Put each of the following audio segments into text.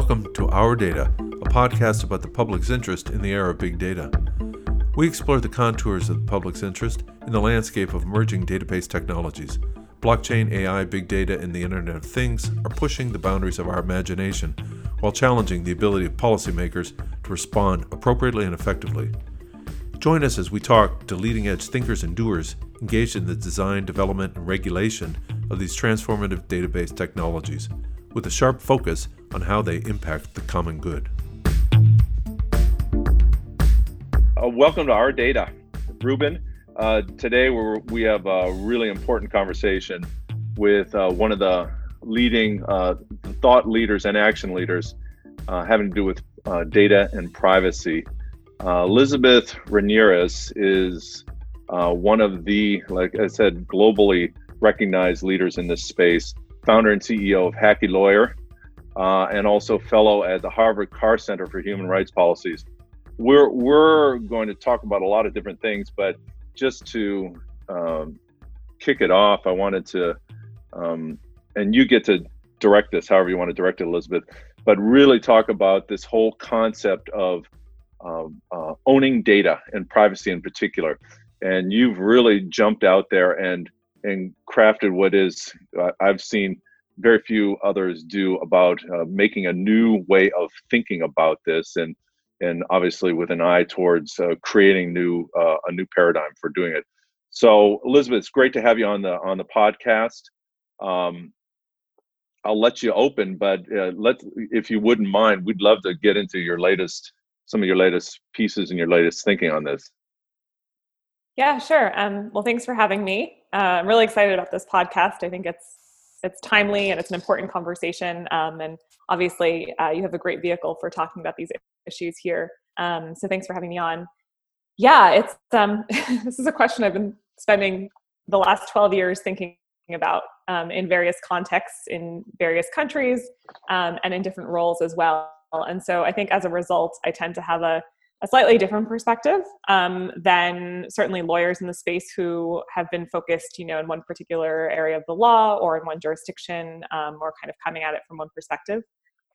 Welcome to Our Data, a podcast about the public's interest in the era of big data. We explore the contours of the public's interest in the landscape of emerging database technologies. Blockchain, AI, big data, and the Internet of Things are pushing the boundaries of our imagination while challenging the ability of policymakers to respond appropriately and effectively. Join us as we talk to leading edge thinkers and doers engaged in the design, development, and regulation of these transformative database technologies, with a sharp focus on how they impact the common good. Uh, welcome to our data, Ruben. Uh, today we have a really important conversation with uh, one of the leading uh, thought leaders and action leaders uh, having to do with uh, data and privacy. Elizabeth Renieris is one of the, like I said, globally recognized leaders in this space, founder and CEO of Hackylawyer, uh, and also fellow at the Harvard Carr Center for Human Rights Policies. We're we're going to talk about a lot of different things, but just to um, kick it off, I wanted to, um, and you get to direct this however you want to direct it, Elizabeth, but really talk about this whole concept of uh, uh, owning data and privacy in particular. And you've really jumped out there and and crafted what is uh, I've seen very few others do about uh, making a new way of thinking about this and and obviously with an eye towards uh, creating new uh, a new paradigm for doing it. So elizabeth it's great to have you on the on the podcast. Um, i'll let you open but uh, let if you wouldn't mind we'd love to get into your latest some of your latest pieces and your latest thinking on this. Yeah sure. Um, well thanks for having me. Uh, i'm really excited about this podcast. I think it's it's timely and it's an important conversation. Um, and obviously, uh, you have a great vehicle for talking about these issues here. Um, so thanks for having me on. Yeah, it's um, this is a question I've been spending the last 12 years thinking about um, in various contexts in various countries um, and in different roles as well. And so I think as a result, I tend to have a a slightly different perspective um, than certainly lawyers in the space who have been focused, you know, in one particular area of the law or in one jurisdiction, um, or kind of coming at it from one perspective.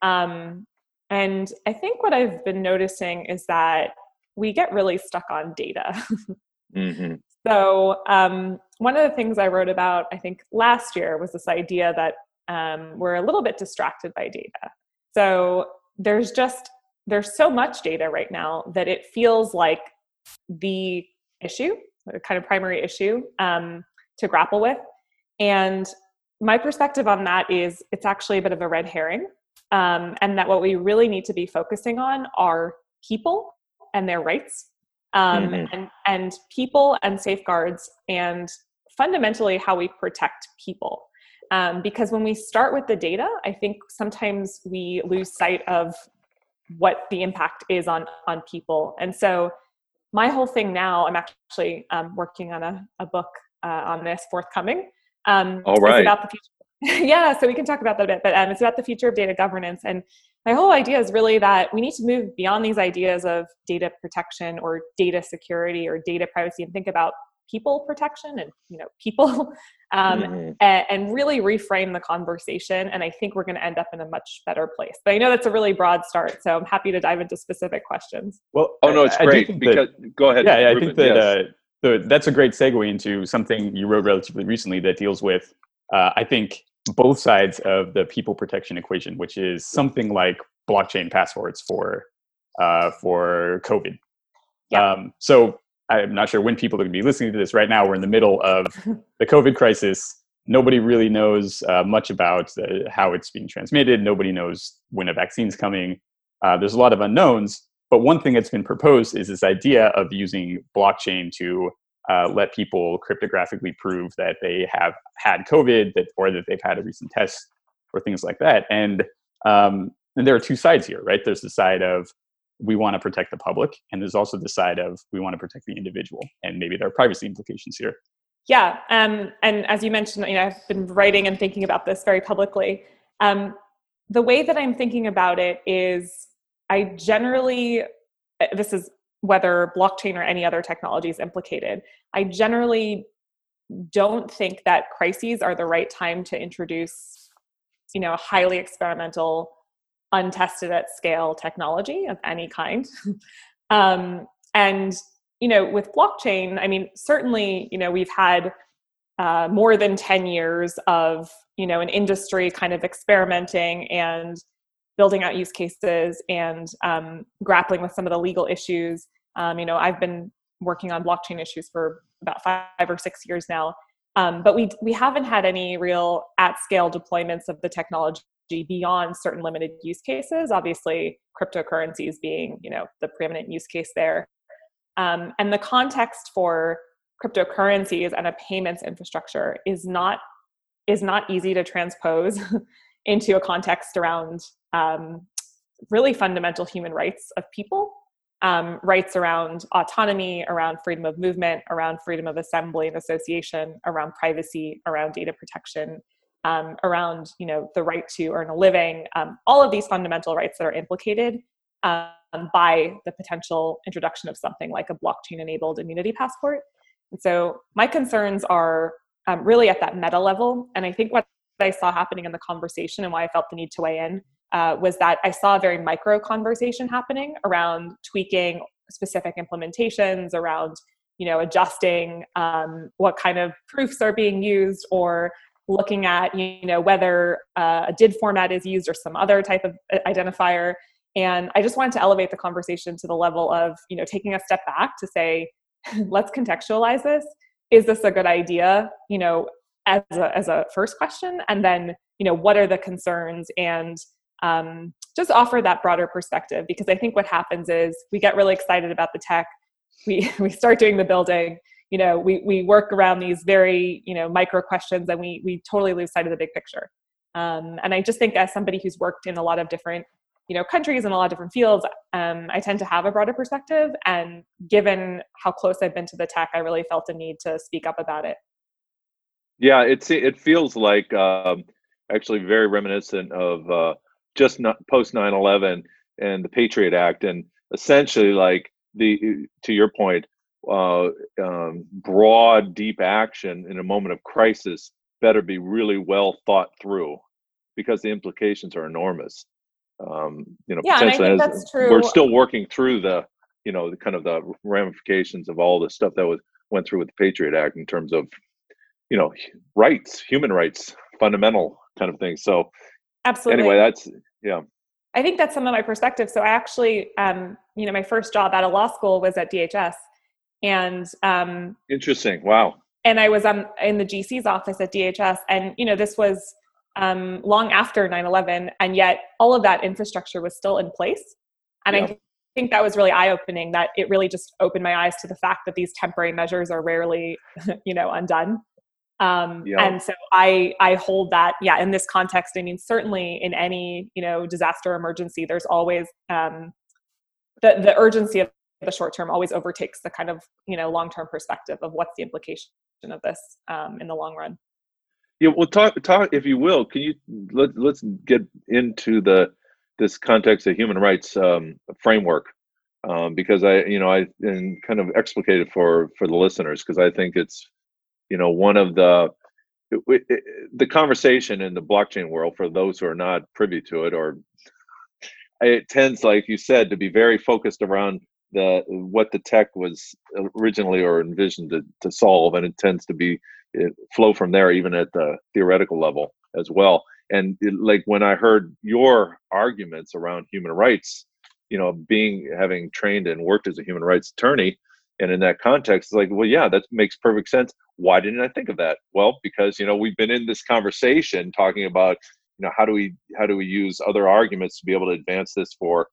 Um, and I think what I've been noticing is that we get really stuck on data. mm-hmm. So um, one of the things I wrote about, I think last year, was this idea that um, we're a little bit distracted by data. So there's just there's so much data right now that it feels like the issue, the kind of primary issue um, to grapple with. And my perspective on that is it's actually a bit of a red herring, um, and that what we really need to be focusing on are people and their rights, um, mm-hmm. and and people and safeguards, and fundamentally how we protect people. Um, because when we start with the data, I think sometimes we lose sight of what the impact is on on people. And so my whole thing now i'm actually um, working on a, a book uh, on this forthcoming um, all right. about the future. Yeah so we can talk about that a bit but um, it's about the future of data governance. And my whole idea is really that we need to move beyond these ideas of data protection or data security or data privacy and think about people protection and you know people um, mm-hmm. and, and, really reframe the conversation and i think we're going to end up in a much better place but i know that's a really broad start so i'm happy to dive into specific questions well oh no it's great because that, go ahead yeah, yeah i think that yes. uh, that's a great segue into something you wrote relatively recently that deals with uh, i think both sides of the people protection equation which is something like blockchain passports for uh, for covid yeah. Um, so I'm not sure when people are going to be listening to this. Right now, we're in the middle of the COVID crisis. Nobody really knows uh, much about uh, how it's being transmitted. Nobody knows when a vaccine's coming. Uh, there's a lot of unknowns. But one thing that's been proposed is this idea of using blockchain to uh, let people cryptographically prove that they have had COVID, that or that they've had a recent test, or things like that. And um, and there are two sides here, right? There's the side of we want to protect the public and there's also the side of we want to protect the individual and maybe there are privacy implications here. Yeah um, and as you mentioned you know i've been writing and thinking about this very publicly. Um, the way that i'm thinking about it is i generally this is whether blockchain or any other technology is implicated i generally don't think that crises are the right time to introduce you know highly experimental untested at scale technology of any kind. um, and you know, with blockchain, I mean, certainly, you know, we've had uh, more than 10 years of you know an industry kind of experimenting and building out use cases and um, grappling with some of the legal issues um, you know i've been working on blockchain issues for about five or six years now um, but we we haven't had any real at scale deployments of the technology beyond certain limited use cases obviously cryptocurrencies being you know the preeminent use case there. Um, and the context for cryptocurrencies and a payments infrastructure is not is not easy to transpose into a context around um, really fundamental human rights of people um, rights around autonomy around freedom of movement around freedom of assembly and association around privacy around data protection um, around you know the right to earn a living um, all of these fundamental rights that are implicated um, by the potential introduction of something like a blockchain enabled immunity passport and so my concerns are um, really at that meta level. And I think what I saw happening in the conversation and why I felt the need to weigh in uh, was that I saw a very micro conversation happening around tweaking specific implementations, around you know adjusting um, what kind of proofs are being used or looking at you know whether uh, a DID format is used or some other type of uh, identifier. And i just wanted to elevate the conversation to the level of you know taking a step back to say let's contextualize this. Is this a good idea you know as a, as a first question? And then you know what are the concerns? And um, just offer that broader perspective because i think what happens is we get really excited about the tech. We we start doing the building you know we we work around these very you know micro questions and we we totally lose sight of the big picture. Um, and i just think as somebody who's worked in a lot of different you know countries and a lot of different fields um, i tend to have a broader perspective and given how close i've been to the tech i really felt a need to speak up about it. Yeah it's it feels like um, actually very reminiscent of uh, just not post 9-11 and the patriot act and essentially like the to your point uh, um, broad deep action in a moment of crisis better be really well thought through because the implications are enormous um, you know, yeah, potentially and I think that's true. we're still working through the, you know, the kind of the ramifications of all the stuff that was went through with the Patriot Act in terms of, you know, rights, human rights, fundamental kind of things. So, absolutely. Anyway, that's yeah. I think that's some of my perspective. So I actually, um, you know, my first job out of law school was at DHS, and um, interesting. Wow. And I was um, in the GC's office at DHS, and you know, this was um, long after 9-11 and yet all of that infrastructure was still in place and yeah. i think that was really eye-opening that it really just opened my eyes to the fact that these temporary measures are rarely you know undone um, yeah. and so i i hold that yeah in this context i mean certainly in any you know disaster emergency there's always um, the the urgency of the short term always overtakes the kind of you know long term perspective of what's the implication of this um, in the long run yeah, well, talk talk if you will. Can you let let's get into the this context of human rights um, framework um, because I you know I and kind of explicate it for for the listeners because I think it's you know one of the it, it, the conversation in the blockchain world for those who are not privy to it or it tends like you said to be very focused around the what the tech was originally or envisioned to, to solve and it tends to be flow from there even at the theoretical level as well. And it, like when i heard your arguments around human rights you know being having trained and worked as a human rights attorney and in that context it's like well yeah that makes perfect sense. Why didn't i think of that? Well because you know we've been in this conversation talking about you know how do we how do we use other arguments to be able to advance this for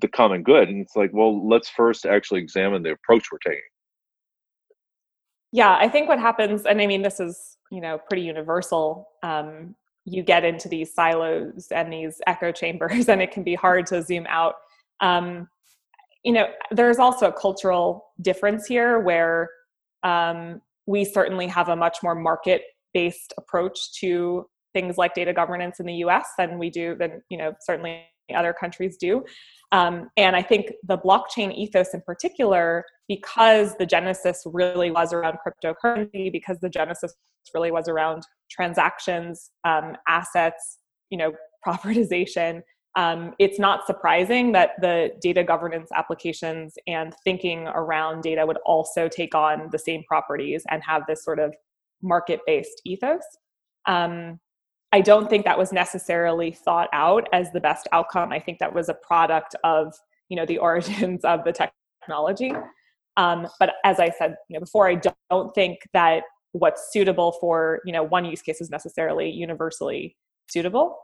the common good and it's like well let's first actually examine the approach we're taking. Yeah i think what happens and i mean this is you know pretty universal um, you get into these silos and these echo chambers and it can be hard to zoom out. Um, you know there's also a cultural difference here where um, we certainly have a much more market based approach to things like data governance in the us than we do than you know certainly other countries do um, and I think the blockchain ethos in particular, because the genesis really was around cryptocurrency, because the genesis really was around transactions, um, assets, you know, propertization, um, it's not surprising that the data governance applications and thinking around data would also take on the same properties and have this sort of market based ethos. Um, I don't think that was necessarily thought out as the best outcome. I think that was a product of you know the origins of the technology. Um, but as I said you know, before, I don't think that what's suitable for you know one use case is necessarily universally suitable.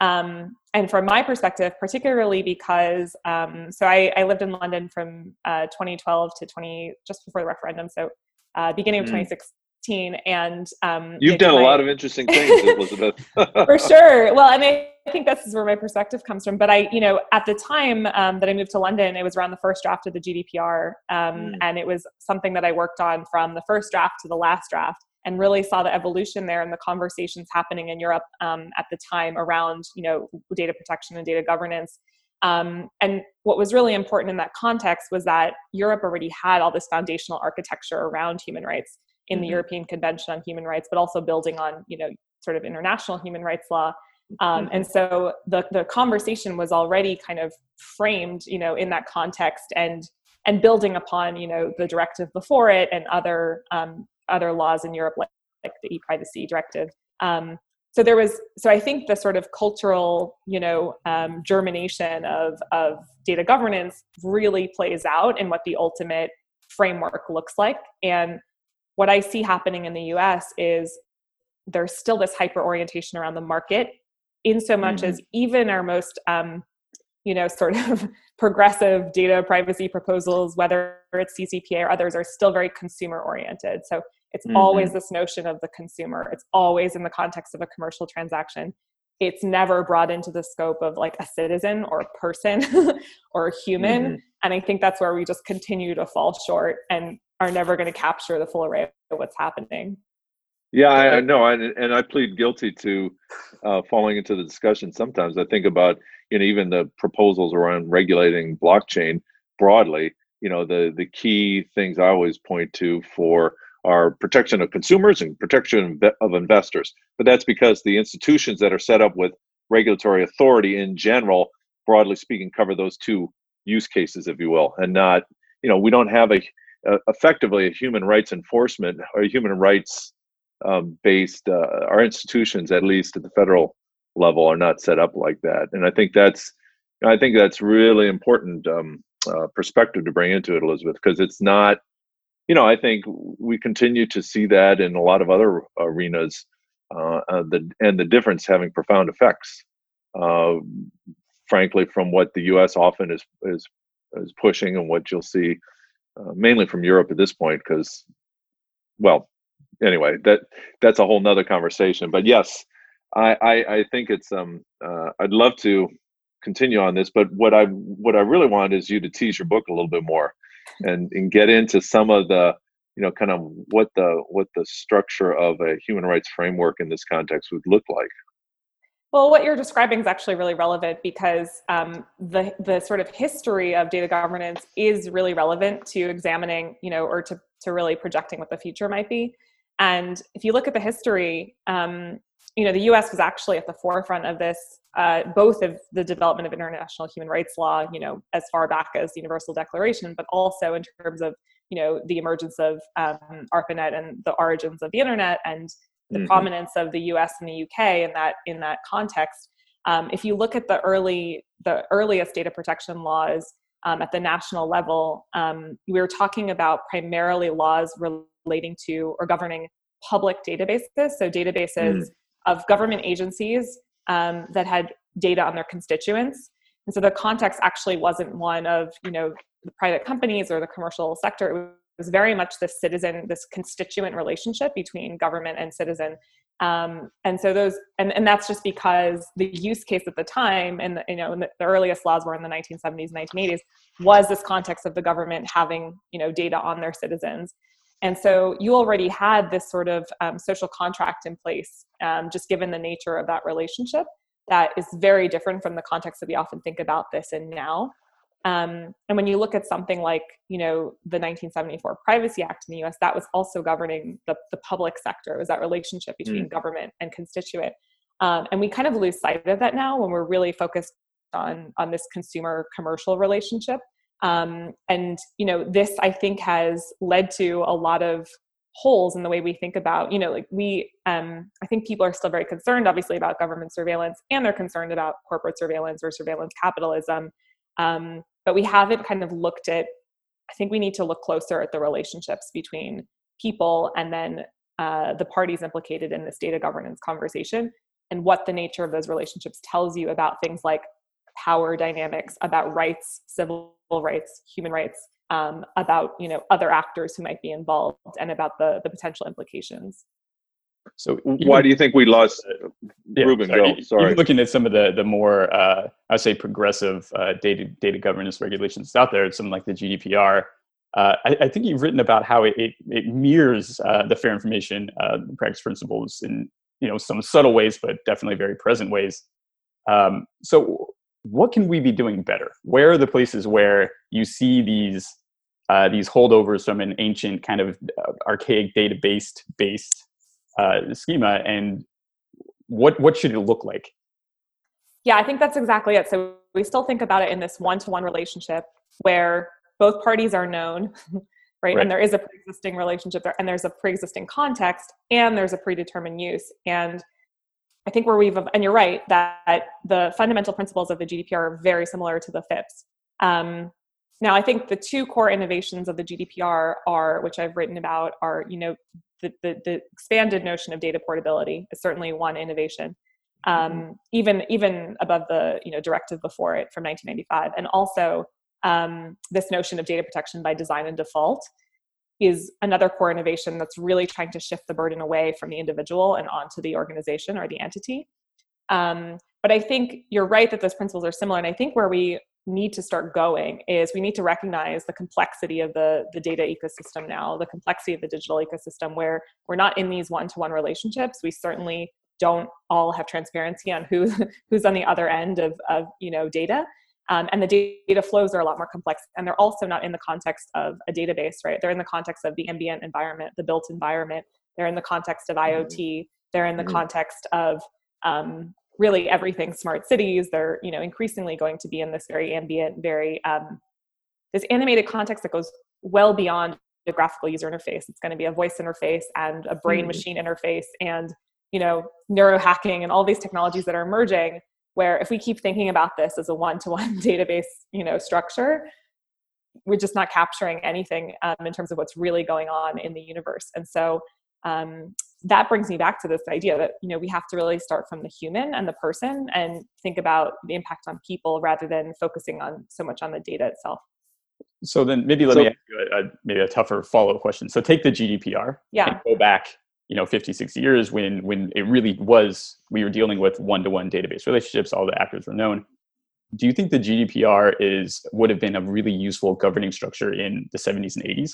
Um, and from my perspective, particularly because um, so I, I, lived in London from uh, 2012 to 20 just before the referendum, so uh, beginning of mm. 2016 and um, you've done my... a lot of interesting things elizabeth. For sure. Well and I, I think this is where my perspective comes from but i you know at the time um, that i moved to london it was around the first draft of the gdpr um, mm. and it was something that i worked on from the first draft to the last draft and really saw the evolution there and the conversations happening in europe um, at the time around you know data protection and data governance. Um, and what was really important in that context was that Europe already had all this foundational architecture around human rights in the mm-hmm. European Convention on Human Rights, but also building on you know sort of international human rights law. Um, mm-hmm. and so the the conversation was already kind of framed, you know, in that context and and building upon you know the directive before it and other um, other laws in Europe like, like the e-privacy directive. Um, so there was so I think the sort of cultural you know um, germination of of data governance really plays out in what the ultimate framework looks like and what I see happening in the US is there's still this hyper orientation around the market, in so much mm-hmm. as even our most, um, you know, sort of progressive data privacy proposals, whether it's CCPA or others, are still very consumer oriented. So it's mm-hmm. always this notion of the consumer, it's always in the context of a commercial transaction. It's never brought into the scope of like a citizen or a person or a human. Mm-hmm. And I think that's where we just continue to fall short. And are never going to capture the full array of what's happening. Yeah, I, know, and, and I plead guilty to uh, falling into the discussion. Sometimes I think about you know even the proposals around regulating blockchain broadly. You know the the key things I always point to for are protection of consumers and protection of investors. But that's because the institutions that are set up with regulatory authority in general, broadly speaking, cover those two use cases, if you will, and not you know we don't have a uh, effectively a human rights enforcement or human rights um, based uh, our institutions at least at the federal level are not set up like that. And i think that's i think that's really important um, uh, perspective to bring into it elizabeth because it's not you know i think we continue to see that in a lot of other arenas uh, uh the and the difference having profound effects uh, frankly from what the us often is is is pushing and what you'll see uh, mainly from Europe at this point, because, well, anyway, that that's a whole nother conversation. But yes, I, I, I think it's um uh, I'd love to continue on this, but what I what I really want is you to tease your book a little bit more, and and get into some of the you know kind of what the what the structure of a human rights framework in this context would look like. Well, what you're describing is actually really relevant because um, the the sort of history of data governance is really relevant to examining, you know, or to to really projecting what the future might be. And if you look at the history, um, you know, the U.S. was actually at the forefront of this, uh, both of the development of international human rights law, you know, as far back as the Universal Declaration, but also in terms of you know the emergence of um, ARPANET and the origins of the internet and the mm-hmm. prominence of the U.S. and the U.K. in that in that context. Um, if you look at the early the earliest data protection laws um, at the national level, um, we were talking about primarily laws relating to or governing public databases, so databases mm. of government agencies um, that had data on their constituents. And so the context actually wasn't one of you know the private companies or the commercial sector was very much this citizen, this constituent relationship between government and citizen. Um, and so those, and, and that's just because the use case at the time, and you know, the, the earliest laws were in the 1970s, 1980s, was this context of the government having you know data on their citizens. And so you already had this sort of um, social contract in place, um, just given the nature of that relationship, that is very different from the context that we often think about this in now. Um, and when you look at something like, you know, the 1974 Privacy Act in the U.S., that was also governing the, the public sector. It was that relationship between mm. government and constituent. Um, and we kind of lose sight of that now when we're really focused on on this consumer commercial relationship um, and you know this i think has led to a lot of holes in the way we think about you know like we um, i think people are still very concerned obviously about government surveillance and they're concerned about corporate surveillance or surveillance capitalism um, but we haven't kind of looked at i think we need to look closer at the relationships between people and then uh, the parties implicated in this data governance conversation and what the nature of those relationships tells you about things like power dynamics about rights civil rights human rights um, about you know other actors who might be involved and about the the potential implications so why do you think we lost yeah, Ruben? Sorry. Go. Sorry. Even looking at some of the the more uh, I would say progressive uh, data data governance regulations out there, something like the GDPR. Uh, I, I, think you've written about how it it, it mirrors uh, the fair information uh, practice principles in you know some subtle ways, but definitely very present ways. Um, so what can we be doing better? Where are the places where you see these uh, these holdovers from an ancient kind of uh, archaic database based uh, schema, and what what should it look like? Yeah, I think that's exactly it. So we still think about it in this one to one relationship where both parties are known. Right? right? And there is a pre-existing relationship there, and there's a pre-existing context, and there's a predetermined use. And I think where we've, and you're right, that the fundamental principles of the GDPR are very similar to the FIPS. Um, now, I think the two core innovations of the GDPR are, which I've written about, are, you know, the, the, the expanded notion of data portability is certainly one innovation, um, mm-hmm. even even above the you know directive before it from 1995, and also um, this notion of data protection by design and default, is another core innovation that's really trying to shift the burden away from the individual and onto the organization or the entity. Um, but I think you're right that those principles are similar. And I think where we need to start going is we need to recognize the complexity of the, the data ecosystem now, the complexity of the digital ecosystem, where we're not in these one to one relationships. We certainly don't all have transparency on who, who's on the other end of, of you know, data. Um, and the data flows are a lot more complex and they're also not in the context of a database right they're in the context of the ambient environment the built environment they're in the context of iot mm-hmm. they're in the mm-hmm. context of um, really everything smart cities. They're you know increasingly going to be in this very ambient very um, this animated context that goes well beyond the graphical user interface. It's going to be a voice interface and a brain mm-hmm. machine interface and you know neurohacking and all these technologies that are emerging where if we keep thinking about this as a one-to-one database you know structure we're just not capturing anything um, in terms of what's really going on in the universe. And so um, that brings me back to this idea that you know we have to really start from the human and the person and think about the impact on people rather than focusing on so much on the data itself. So then maybe let so, me ask you a, a, maybe a tougher follow-up question. So take the gdpr yeah. And go back you know 50 60 years when when it really was we were dealing with one-to-one database relationships all the actors were known. Do you think the gdpr is would have been a really useful governing structure in the 70s and 80s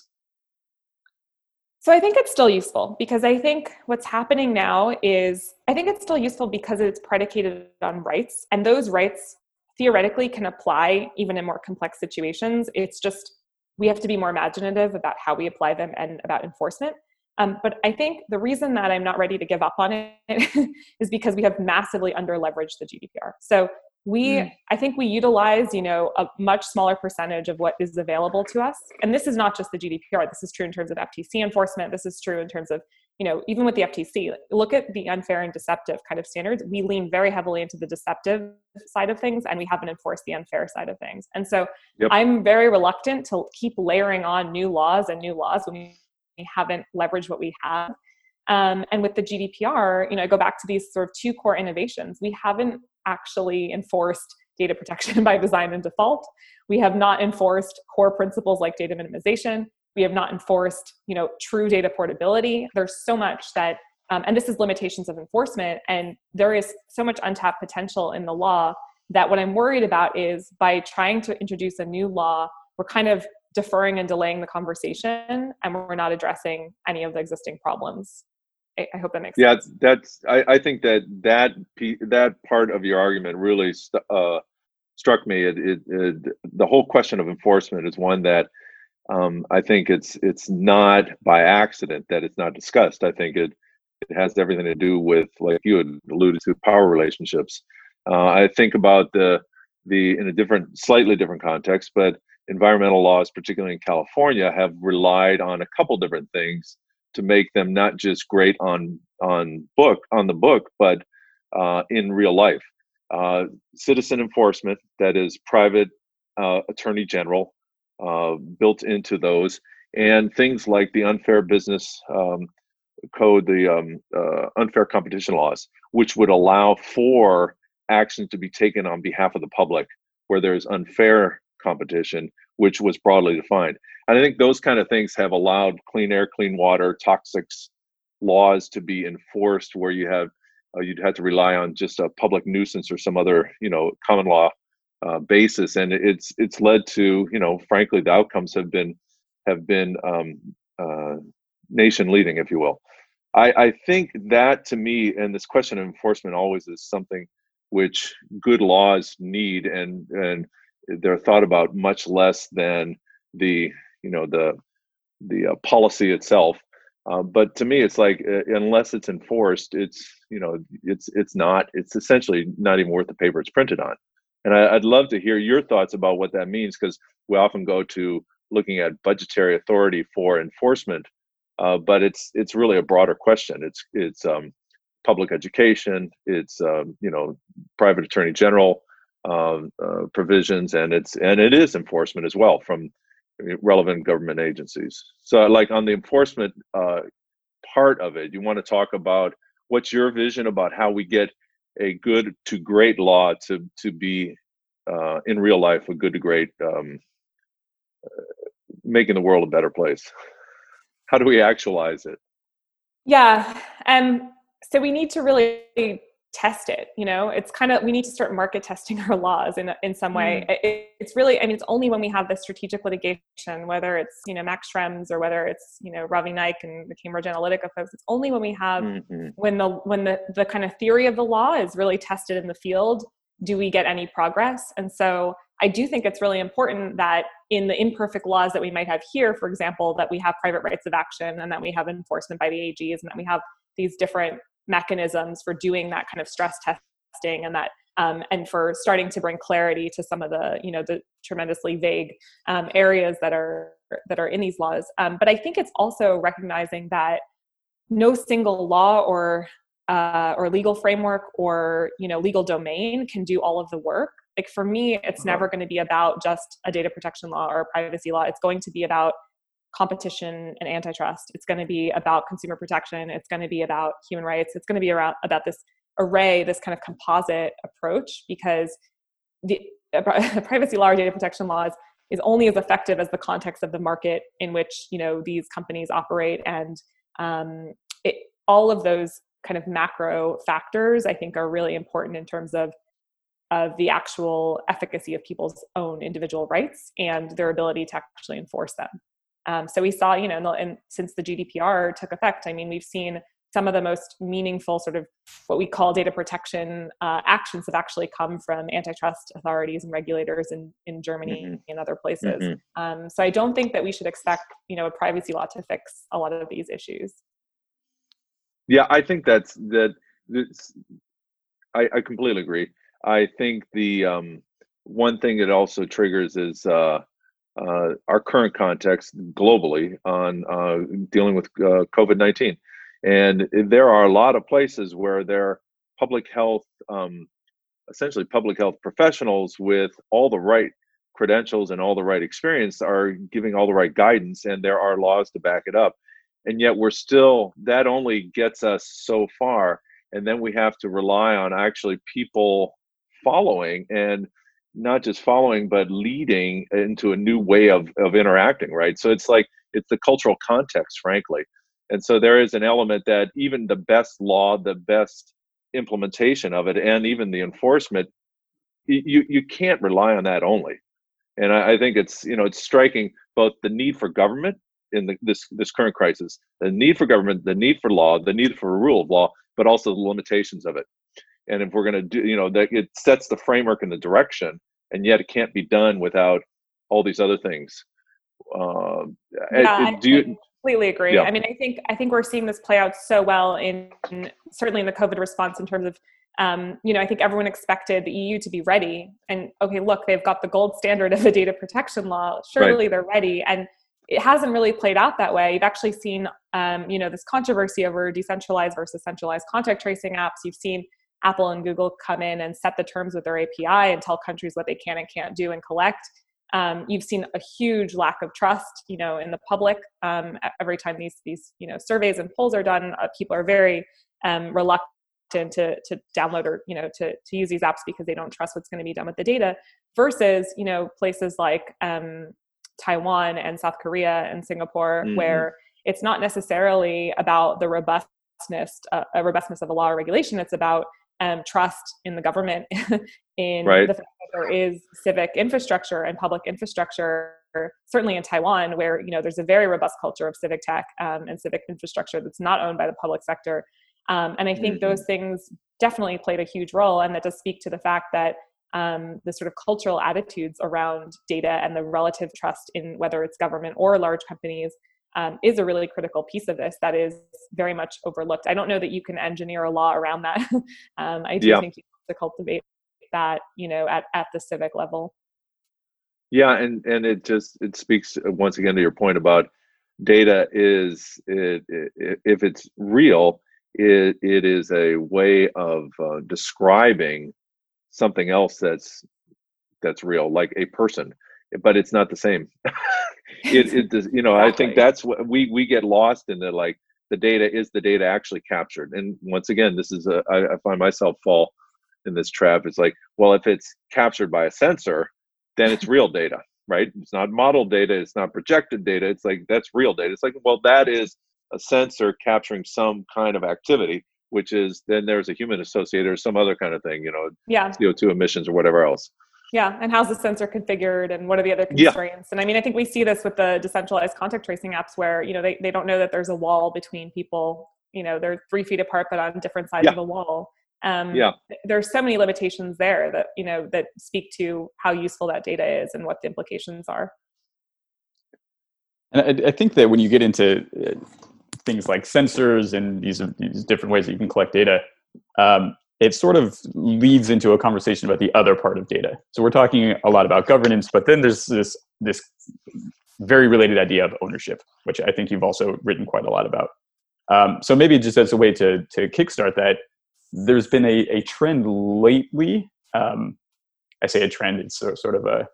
so i think it's still useful because i think what's happening now is i think it's still useful because it's predicated on rights and those rights theoretically can apply even in more complex situations it's just we have to be more imaginative about how we apply them and about enforcement um, but I think the reason that I'm not ready to give up on it is because we have massively under leveraged the GDPR. So we, mm. I think we utilize, you know, a much smaller percentage of what is available to us. And this is not just the GDPR. This is true in terms of FTC enforcement. This is true in terms of, you know, even with the FTC. Look at the unfair and deceptive kind of standards. We lean very heavily into the deceptive side of things, and we haven't enforced the unfair side of things. And so yep. I'm very reluctant to keep layering on new laws and new laws when we haven't leveraged what we have. Um, and with the GDPR, you know, I go back to these sort of two core innovations. We haven't actually enforced data protection by design and default. We have not enforced core principles like data minimization. We have not enforced, you know, true data portability. There's so much that, um, and this is limitations of enforcement. And there is so much untapped potential in the law that what I'm worried about is by trying to introduce a new law, we're kind of deferring and delaying the conversation and we're not addressing any of the existing problems i, hope that makes yeah, sense. yeah that's I, I think that that that part of your argument really st- uh, struck me. It, it, it, the whole question of enforcement is one that um, i think it's it's not by accident that it's not discussed. I think it it has everything to do with like you had alluded to power relationships. Uh, i think about the the in a different, slightly different context, but environmental laws, particularly in California, have relied on a couple different things to make them not just great on on book on the book, but uh, in real life. Uh, citizen enforcement, that is private uh, attorney general, uh, built into those, and things like the unfair business um, code, the um, uh, unfair competition laws, which would allow for actions to be taken on behalf of the public where there's unfair competition, which was broadly defined. I think those kind of things have allowed clean air, clean water, toxics laws to be enforced where you have uh, you'd have to rely on just a public nuisance or some other you know common law uh, basis. And it's it's led to you know frankly the outcomes have been have been um, uh, nation leading if you will. I, I think that to me and this question of enforcement always is something which good laws need and and they're thought about much less than the you know the the uh, policy itself uh, but to me it's like uh, unless it's enforced it's you know it's it's not it's essentially not even worth the paper it's printed on. And I, would love to hear your thoughts about what that means because we often go to looking at budgetary authority for enforcement uh, but it's it's really a broader question. It's it's um, public education it's um, you know private attorney general um, uh, provisions and it's and it is enforcement as well from relevant government agencies. So like on the enforcement uh, part of it you want to talk about what's your vision about how we get a good to great law to to be uh, in real life a good to great um, uh, making the world a better place. How do we actualize it? Yeah um so we need to really test it you know it's kind of we need to start market testing our laws in in some way mm. it, it's really i mean it's only when we have the strategic litigation whether it's you know max schrems or whether it's you know ravi naik and the cambridge analytica folks it's only when we have mm-hmm. when the when the the kind of theory of the law is really tested in the field do we get any progress and so i do think it's really important that in the imperfect laws that we might have here for example that we have private rights of action and that we have enforcement by the ags and that we have these different mechanisms for doing that kind of stress testing and that um, and for starting to bring clarity to some of the you know the tremendously vague um, areas that are that are in these laws. Um, but i think it's also recognizing that no single law or uh, or legal framework or you know legal domain can do all of the work. Like for me it's uh-huh. never going to be about just a data protection law or a privacy law. It's going to be about competition and antitrust. It's going to be about consumer protection. It's going to be about human rights. It's going to be around about this array, this kind of composite approach, because the, the privacy law or data protection laws is only as effective as the context of the market in which you know these companies operate, and um, it, all of those kind of macro factors, I think, are really important in terms of of the actual efficacy of people's own individual rights and their ability to actually enforce them. Um, so we saw, you know, and since the GDPR took effect, I mean, we've seen some of the most meaningful sort of what we call data protection uh, actions have actually come from antitrust authorities and regulators in, in Germany mm-hmm. and other places. Mm-hmm. Um, so I don't think that we should expect, you know, a privacy law to fix a lot of these issues. Yeah, I think that's that. I, I completely agree. I think the um, one thing it also triggers is uh, uh, our current context globally on uh, dealing with uh, COVID 19. And there are a lot of places where there are public health, um, essentially public health professionals with all the right credentials and all the right experience are giving all the right guidance, and there are laws to back it up. And yet, we're still, that only gets us so far. And then we have to rely on actually people following. And not just following but leading into a new way of of interacting right? So it's like it's the cultural context frankly. And so there is an element that even the best law the best implementation of it and even the enforcement you you can't rely on that only. And I, I think it's you know it's striking both the need for government in the, this this current crisis the need for government the need for law the need for a rule of law but also the limitations of it and if we're going to do you know that it sets the framework and the direction and yet it can't be done without all these other things uh, yeah, do you, completely agree yeah. i mean i think i think we're seeing this play out so well in, in, certainly in the covid response in terms of um, you know, I think everyone expected the EU to be ready. And okay, look, they've got the gold standard of a data protection law. Surely right. they're ready. And it hasn't really played out that way. You've actually seen, um, you know, this controversy over decentralized versus centralized contact tracing apps. You've seen Apple and Google come in and set the terms with their API and tell countries what they can and can't do and collect. Um, you've seen a huge lack of trust, you know, in the public. Um, every time these these you know surveys and polls are done, uh, people are very um, reluctant to to download or you know to to use these apps because they don't trust what's going to be done with the data. Versus you know places like um, Taiwan and South Korea and Singapore, mm-hmm. where it's not necessarily about the robustness uh, a robustness of a law or regulation. It's about um, trust in the government, in right. the fact that there is civic infrastructure and public infrastructure. Certainly in Taiwan, where you know there's a very robust culture of civic tech um, and civic infrastructure that's not owned by the public sector, um, and I think mm-hmm. those things definitely played a huge role, and that does speak to the fact that um, the sort of cultural attitudes around data and the relative trust in whether it's government or large companies um, is a really critical piece of this that is very much overlooked. I don't know that you can engineer a law around that. um, I do yeah. think you have to cultivate that, you know, at, at the civic level. Yeah, and and it just it speaks once again to your point about data is it, it, if it's real, it, it is a way of uh, describing something else that's that's real like a person but it's not the same it, it does you know exactly. i think that's what we we get lost in the like the data is the data actually captured and once again this is a I, I find myself fall in this trap it's like well if it's captured by a sensor then it's real data right it's not model data it's not projected data it's like that's real data it's like well that is a sensor capturing some kind of activity, which is then there's a human associated or some other kind of thing, you know, yeah. CO2 emissions or whatever else. Yeah, and how's the sensor configured and what are the other constraints? Yeah. And I mean, I think we see this with the decentralized contact tracing apps where, you know, they, they don't know that there's a wall between people, you know, they're three feet apart but on different sides yeah. of the wall. Um, yeah. There's so many limitations there that, you know, that speak to how useful that data is and what the implications are. And I, I think that when you get into uh, things like sensors and these, these different ways that you can collect data, um, it sort of leads into a conversation about the other part of data. So we're talking a lot about governance, but then there's this this very related idea of ownership, which I think you've also written quite a lot about. Um, so maybe just as a way to to kickstart that, there's been a, a trend lately. Um, I say a trend; it's sort of a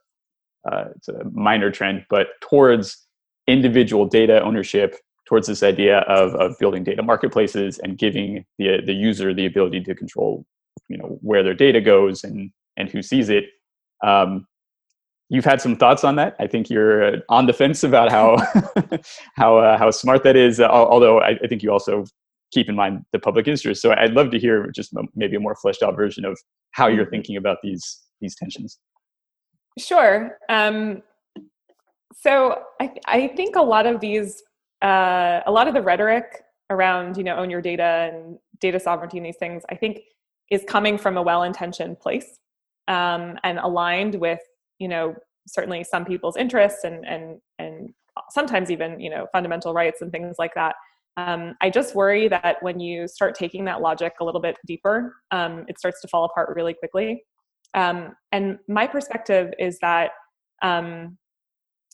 uh, it's a minor trend, but towards individual data ownership towards this idea of, of building data marketplaces and giving the, the user the ability to control you know where their data goes and and who sees it. Um, you've had some thoughts on that. I think you're uh, on the fence about how how uh, how smart that is uh, although I, I, think you also keep in mind the public interest. So i'd love to hear just maybe a more fleshed out version of how you're mm-hmm. thinking about these these tensions. Sure. Um, so I, I think a lot of these uh, a lot of the rhetoric around you know own your data and data sovereignty and these things i think is coming from a well-intentioned place um, and aligned with you know certainly some people's interests and and and sometimes even you know fundamental rights and things like that. Um, i just worry that when you start taking that logic a little bit deeper um, it starts to fall apart really quickly. Um, and my perspective is that um,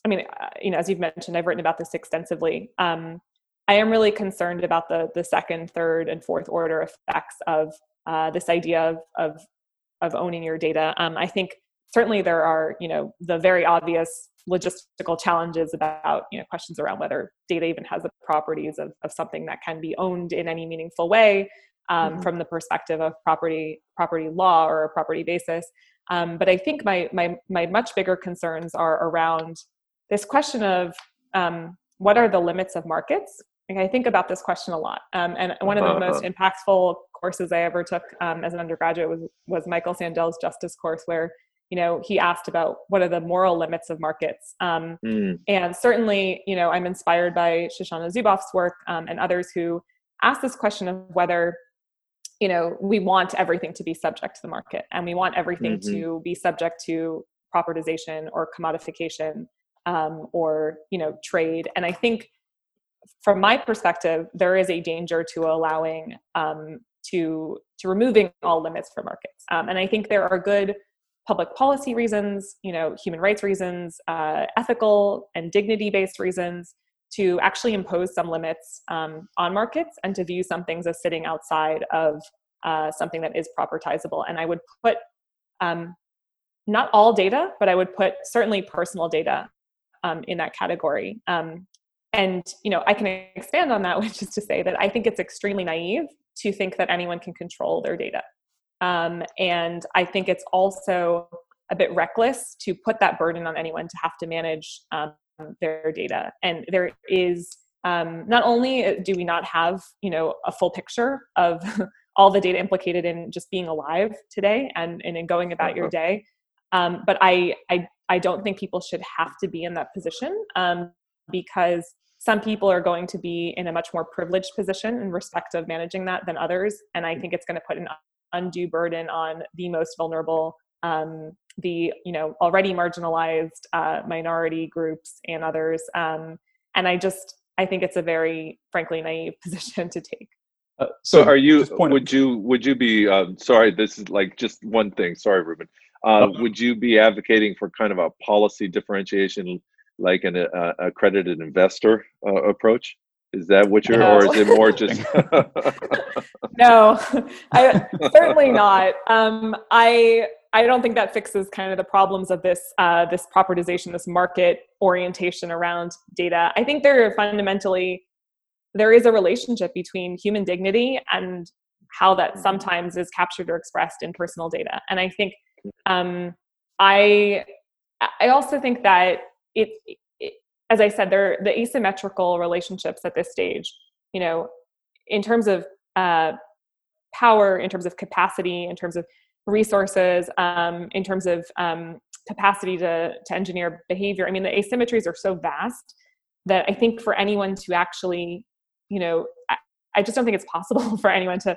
I mean, uh, you know, as you've mentioned, I've written about this extensively. Um, I am really concerned about the the second, third, and fourth order effects of uh, this idea of, of of owning your data. Um, I think certainly there are, you know, the very obvious logistical challenges about, you know, questions around whether data even has the properties of, of something that can be owned in any meaningful way um, mm-hmm. from the perspective of property property law or a property basis. Um, but I think my my my much bigger concerns are around this question of um, what are the limits of markets like i think about this question a lot um, and one of the uh-huh. most impactful courses i ever took um, as an undergraduate was, was michael sandel's justice course where you know he asked about what are the moral limits of markets um, mm. and certainly you know i'm inspired by shoshana zuboff's work um, and others who ask this question of whether you know we want everything to be subject to the market and we want everything mm-hmm. to be subject to propertization or commodification um, or you know trade and i think from my perspective there is a danger to allowing um, to to removing all limits for markets. Um, and I think there are good public policy reasons, you know, human rights reasons, uh, ethical and dignity based reasons to actually impose some limits um, on markets and to view some things as sitting outside of uh, something that is propertizable. And I would put um, not all data, but I would put certainly personal data um, in that category. Um, and you know, I can expand on that, which is to say that I think it's extremely naive to think that anyone can control their data. Um, and I think it's also a bit reckless to put that burden on anyone to have to manage um, their data. And there is um, not only do we not have you know a full picture of all the data implicated in just being alive today and, and in going about your uh-huh. day, um, but I, I I don't think people should have to be in that position um, because some people are going to be in a much more privileged position in respect of managing that than others, and I think it's going to put an undue burden on the most vulnerable um, the you know already marginalized uh, minority groups and others. Um, and i just i think it's a very frankly naive position to take. Uh, so, are you would you would you be um, sorry this is like just one thing. Sorry ruben uh, oh. would you be advocating for kind of a policy differentiation like an uh, accredited investor uh, approach is that what you're, no. or is it more just? no, I, certainly not. Um, I I don't think that fixes kind of the problems of this uh, this propertization, this market orientation around data. I think there are fundamentally there is a relationship between human dignity and how that mm-hmm. sometimes is captured or expressed in personal data. And I think um, I I also think that it, it as I said, there the asymmetrical relationships at this stage. You know, in terms of uh, power, in terms of capacity, in terms of resources um, in terms of um, capacity to, to engineer behavior. I mean, the asymmetries are so vast that I think for anyone to actually, you know, I, I just don't think it's possible for anyone to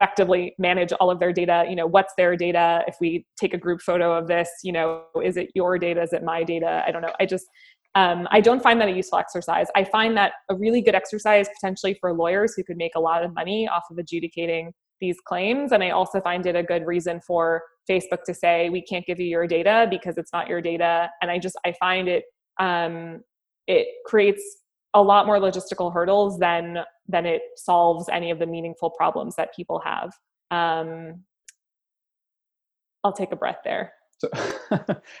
effectively manage all of their data. You know, what's their data? If we take a group photo of this, you know, is it your data? Is it my data? I don't know. I just, um, I don't find that a useful exercise. I find that a really good exercise potentially for lawyers who could make a lot of money off of adjudicating these claims. And I also find it a good reason for Facebook to say, we can't give you your data because it's not your data. And I just, I find it, um, it creates a lot more logistical hurdles than, than it solves any of the meaningful problems that people have. Um, I'll take a breath there. So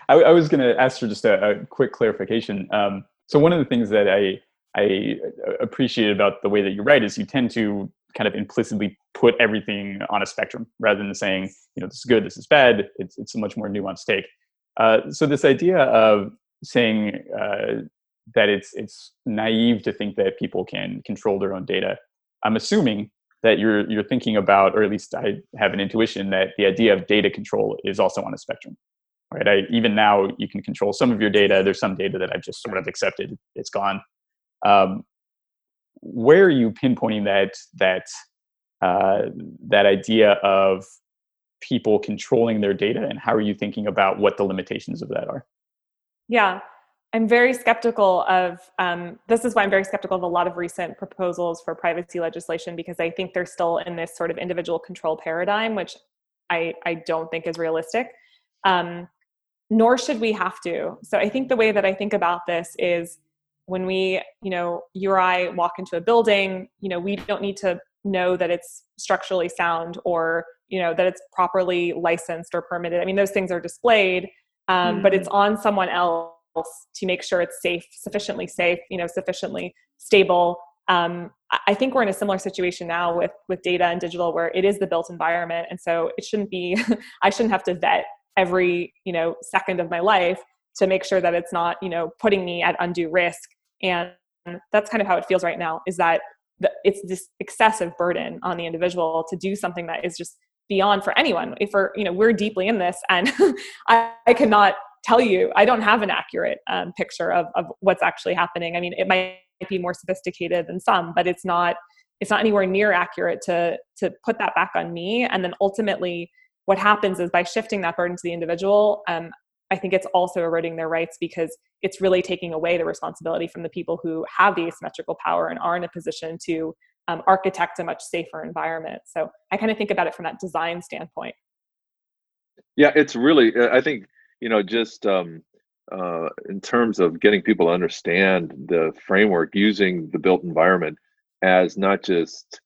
I, I, was going to ask for just a, a quick clarification. Um, so one of the things that I I appreciate about the way that you write is you tend to kind of implicitly put everything on a spectrum rather than saying, you know, this is good, this is bad. It's it's a much more nuanced take. Uh, so this idea of saying uh, that it's it's naive to think that people can control their own data. I'm assuming that you're you're thinking about, or at least I have an intuition that the idea of data control is also on a spectrum. Right. I, even now, you can control some of your data. There's some data that I've just sort of accepted; it's gone. Um, where are you pinpointing that that uh, that idea of people controlling their data and how are you thinking about what the limitations of that are yeah i'm very skeptical of um, this is why i'm very skeptical of a lot of recent proposals for privacy legislation because i think they're still in this sort of individual control paradigm which i, I don't think is realistic um, nor should we have to so i think the way that i think about this is when we you know you or i walk into a building you know we don't need to know that it's structurally sound or you know that it's properly licensed or permitted i mean those things are displayed um, mm-hmm. but it's mm. on someone else to make sure it's safe sufficiently safe you know sufficiently stable. Um, i think we're in a similar situation now with with data and digital where it is the built environment and so it shouldn't be i shouldn't have to vet every you know second of my life to make sure that it's not you know putting me at undue risk. And that's kind of how it feels right now is that the, it's this excessive burden on the individual to do something that is just beyond for anyone. If we're you know we're deeply in this and I, I, cannot tell you i don't have an accurate um, picture of, of what's actually happening i mean it might be more sophisticated than some but it's not it's not anywhere near accurate to to put that back on me and then ultimately what happens is by shifting that burden to the individual um, I think it's also eroding their rights because it's really taking away the responsibility from the people who have the asymmetrical power and are in a position to um, architect a much safer environment. So I kind of think about it from that design standpoint. Yeah, it's really, uh, I think, you know, just um, uh, in terms of getting people to understand the framework using the built environment as not just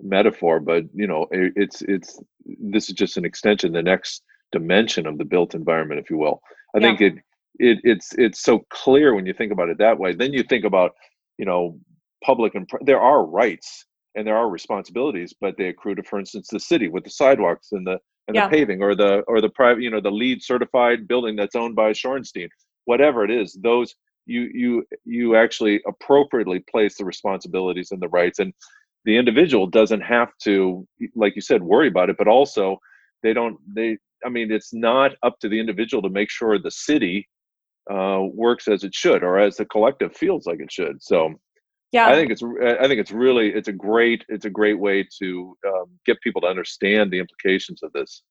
metaphor, but you know, it, it's it's this is just an extension, the next dimension of the built environment, if you will. I yeah. think it it it's it's so clear when you think about it that way. Then you think about, you know, public and there are rights and there are responsibilities, but they accrue to, for instance, the city with the sidewalks and the and yeah. the paving, or the or the private, you know, the LEED certified building that's owned by Shorenstein, whatever it is. Those you you you actually appropriately place the responsibilities and the rights, and the individual doesn't have to, like you said, worry about it, but also they don't they. I mean, it's not up to the individual to make sure the city uh, works as it should, or as the collective feels like it should. So yeah. I think it's i think it's really it's a great it's a great way to um, get people to understand the implications of this.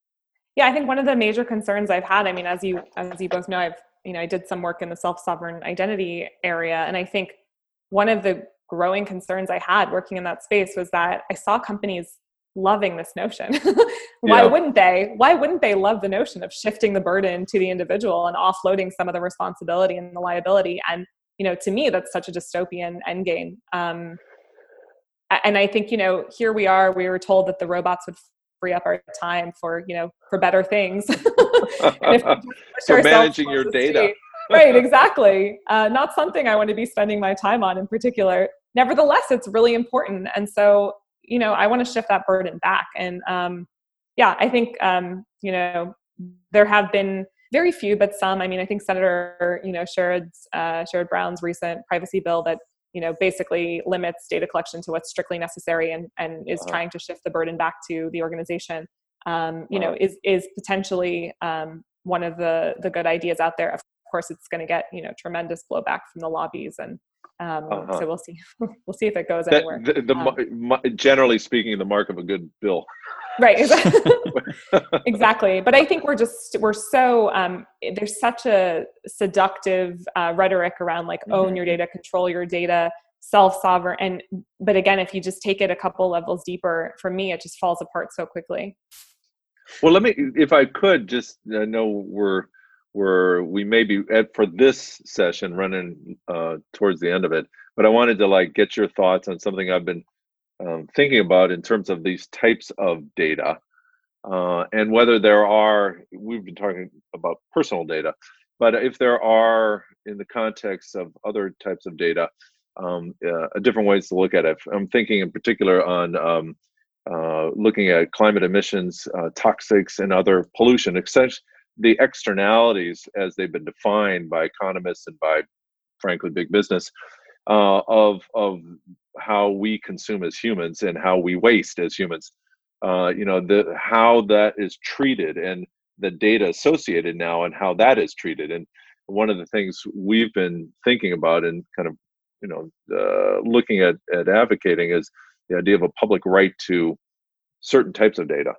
Yeah i think one of the major concerns i've had i mean as you as you both know i've you know i did some work in the self-sovereign identity area and i think one of the growing concerns i had working in that space was that i saw companies loving this notion. Why yeah. wouldn't they why wouldn't they love the notion of shifting the burden to the individual and offloading some of the responsibility and the liability and you know to me that's such a dystopian endgame. Um, and i think you know here we are we were told that the robots would free up our time for you know for better things. For managing your data. right exactly. Uh, not something i want to be spending my time on in particular. Nevertheless it's really important. And so you know i want to shift that burden back. And um, yeah i think um, you know there have been very few, but some. I mean, I think Senator, you know, Sherrod's, uh, Sherrod Brown's recent privacy bill that you know basically limits data collection to what's strictly necessary and and is uh-huh. trying to shift the burden back to the organization. Um, you uh-huh. know, is is potentially um, one of the the good ideas out there. Of course, it's going to get you know tremendous blowback from the lobbies and um, uh-huh. So we'll see. we'll see if it goes that, anywhere. The, the um, generally speaking, the mark of a good bill. Right. exactly. But I think we're just we're so um, there's such a seductive uh, rhetoric around like mm-hmm. own your data, control your data, self sovereign, and but again, if you just take it a couple levels deeper, for me, it just falls apart so quickly. Well, let me, if I could, just I know we're we're we may be at for this session running uh, towards the end of it but i wanted to like get your thoughts on something i've been um, thinking about in terms of these types of data uh, and whether there are we've been talking about personal data but if there are in the context of other types of data um, uh, different ways to look at it. I'm thinking in particular on um, uh, looking at climate emissions uh, toxics and other pollution essentially the externalities as they've been defined by economists and by frankly big business uh, of of how we consume as humans and how we waste as humans uh, you know the how that is treated and the data associated now and how that is treated and one of the things we've been thinking about and kind of you know uh, looking at at advocating is the idea of a public right to certain types of data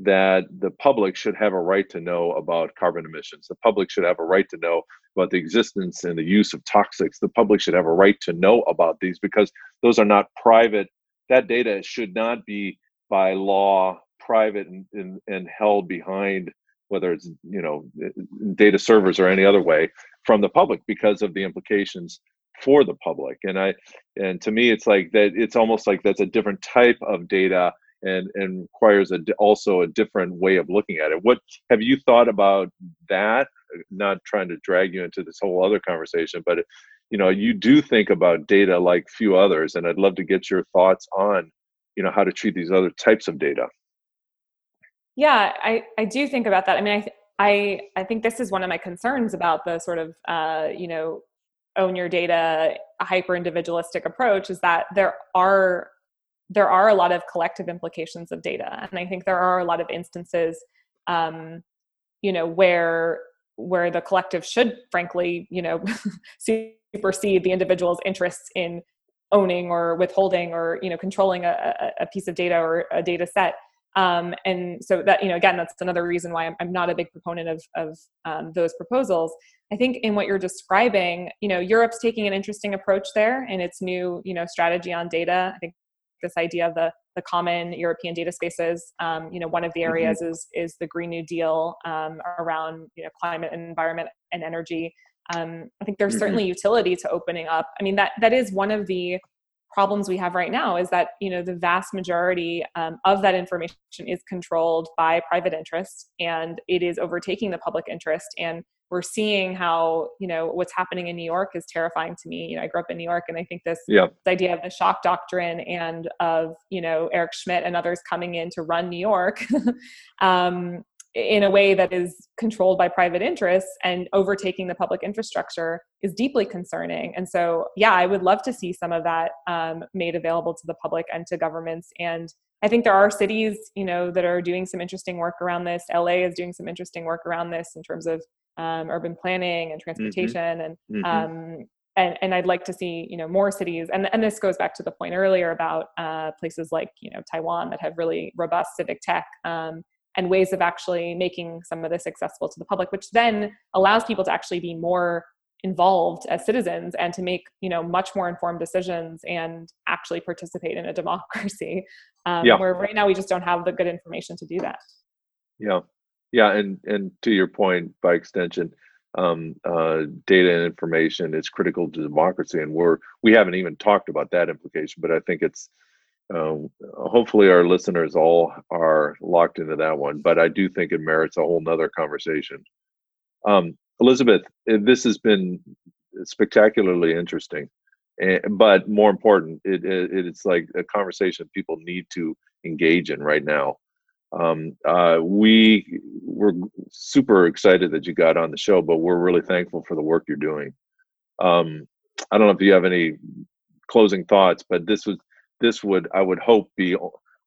that the public should have a right to know about carbon emissions. The public should have a right to know about the existence and the use of toxics. The public should have a right to know about these because those are not private. That data should not be by law private and, and, and held behind whether it's you know eh, eh, data servers or any other way from the public because of the implications for the public. And i and to me it's like that it's almost like that's a different type of data and and requires a also a different way of looking at it. What have you thought about that? Not trying to drag you into this whole other conversation but you know you do think about data like few others and i'd love to get your thoughts on you know how to treat these other types of data. Yeah i i do think about that. I mean i i i think this is one of my concerns about the sort of uh you know own your data hyper individualistic approach is that there are there are a lot of collective implications of data. And i think there are a lot of instances um, you know where where the collective should frankly you know supersede the individual's interests in owning or withholding or you know controlling a, a piece of data or a data set um, and so that you know again that's another reason why i'm, I'm not a big proponent of, of um, those proposals i think in what you're describing you know europe's taking an interesting approach there in its new you know strategy on data i think this idea of the the common European data spaces. Um, you know, one of the mm-hmm. areas mm-hmm. is is the Green New Deal um, around you know climate and environment and energy. Um, I think there's mm-hmm. certainly utility to opening up. I mean, that that is one of the problems we have right now is that you know the vast majority um, of that information is controlled by private interest and it is overtaking the public interest and we're seeing how you know what's happening in new york is terrifying to me you know i grew up in new york and i think this, yeah. this idea of the shock doctrine and of you know eric schmidt and others coming in to run new york um, in a way that is controlled by private interests and overtaking the public infrastructure is deeply concerning. And so, yeah, I would love to see some of that um, made available to the public and to governments. And I think there are cities, you know, that are doing some interesting work around this. LA is doing some interesting work around this in terms of um, urban planning and mm-hmm. transportation, mm-hmm. and mm-hmm. Um, and, and I'd like to see you know more cities and, and this goes back to the point earlier about uh, places like you know Taiwan that have really robust civic tech um, and ways of actually making some of this accessible to the public which then allows people to actually be more involved as citizens and to make you know much more informed decisions and actually participate in a democracy. Um, yeah. where right now we just don't have the good information to do that. Yeah. Yeah and and to your point by extension um, uh, data and information is critical to democracy and we're we haven't even talked about that implication but i think it's um, hopefully our listeners all are locked into that one but i do think it merits a whole nother conversation. Um, elizabeth this has been spectacularly interesting and, but more important it, it, it's like a conversation people need to engage in right now. Um, uh, we were super excited that you got on the show but we're really thankful for the work you're doing. Um, i don't know if you have any closing thoughts but this was this would I would hope be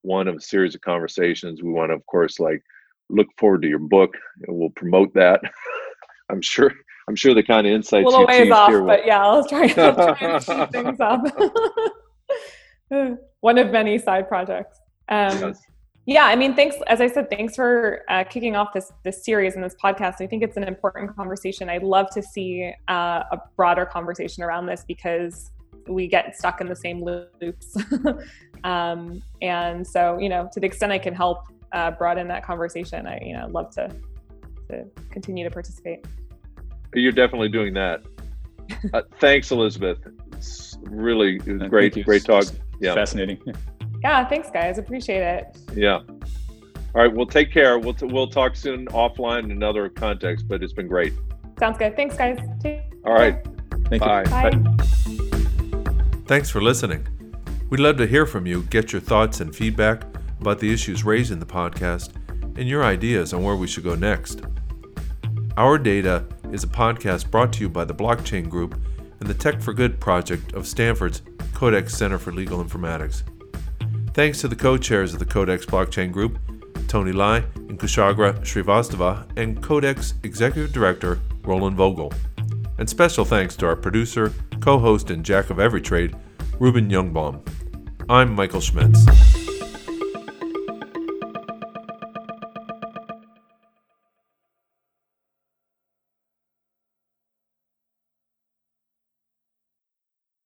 one of a series of conversations. We want to, of course, like look forward to your book, and we'll promote that. I'm sure. I'm sure the kind of insights. A little ways off, here will... but yeah, I'll try, I'll try to speed things up. one of many side projects. Um, yes. Yeah, I mean, thanks. As I said, thanks for uh, kicking off this this series and this podcast. I think it's an important conversation. I'd love to see uh, a broader conversation around this because we get stuck in the same loops. um, and so, you know, to the extent I can help uh, broaden that conversation, I, you know, love to, to continue to participate. You're definitely doing that. Uh, thanks, Elizabeth. It's really it was great, great talk. Yeah. Fascinating. Yeah. Thanks guys. Appreciate it. Yeah. All right. Well, take care. We'll, t- we'll talk soon offline in another context, but it's been great. Sounds good. Thanks guys. Take All right. Thank Bye. You. Bye. Bye. Thanks for listening. We'd love to hear from you, get your thoughts and feedback about the issues raised in the podcast, and your ideas on where we should go next. Our Data is a podcast brought to you by the Blockchain Group and the Tech for Good project of Stanford's Codex Center for Legal Informatics. Thanks to the co chairs of the Codex Blockchain Group, Tony Lai and Kushagra Srivastava, and Codex Executive Director Roland Vogl. And special thanks to our producer, co host, and jack of every trade, Ruben Youngblom. I'm Michael Schmitz.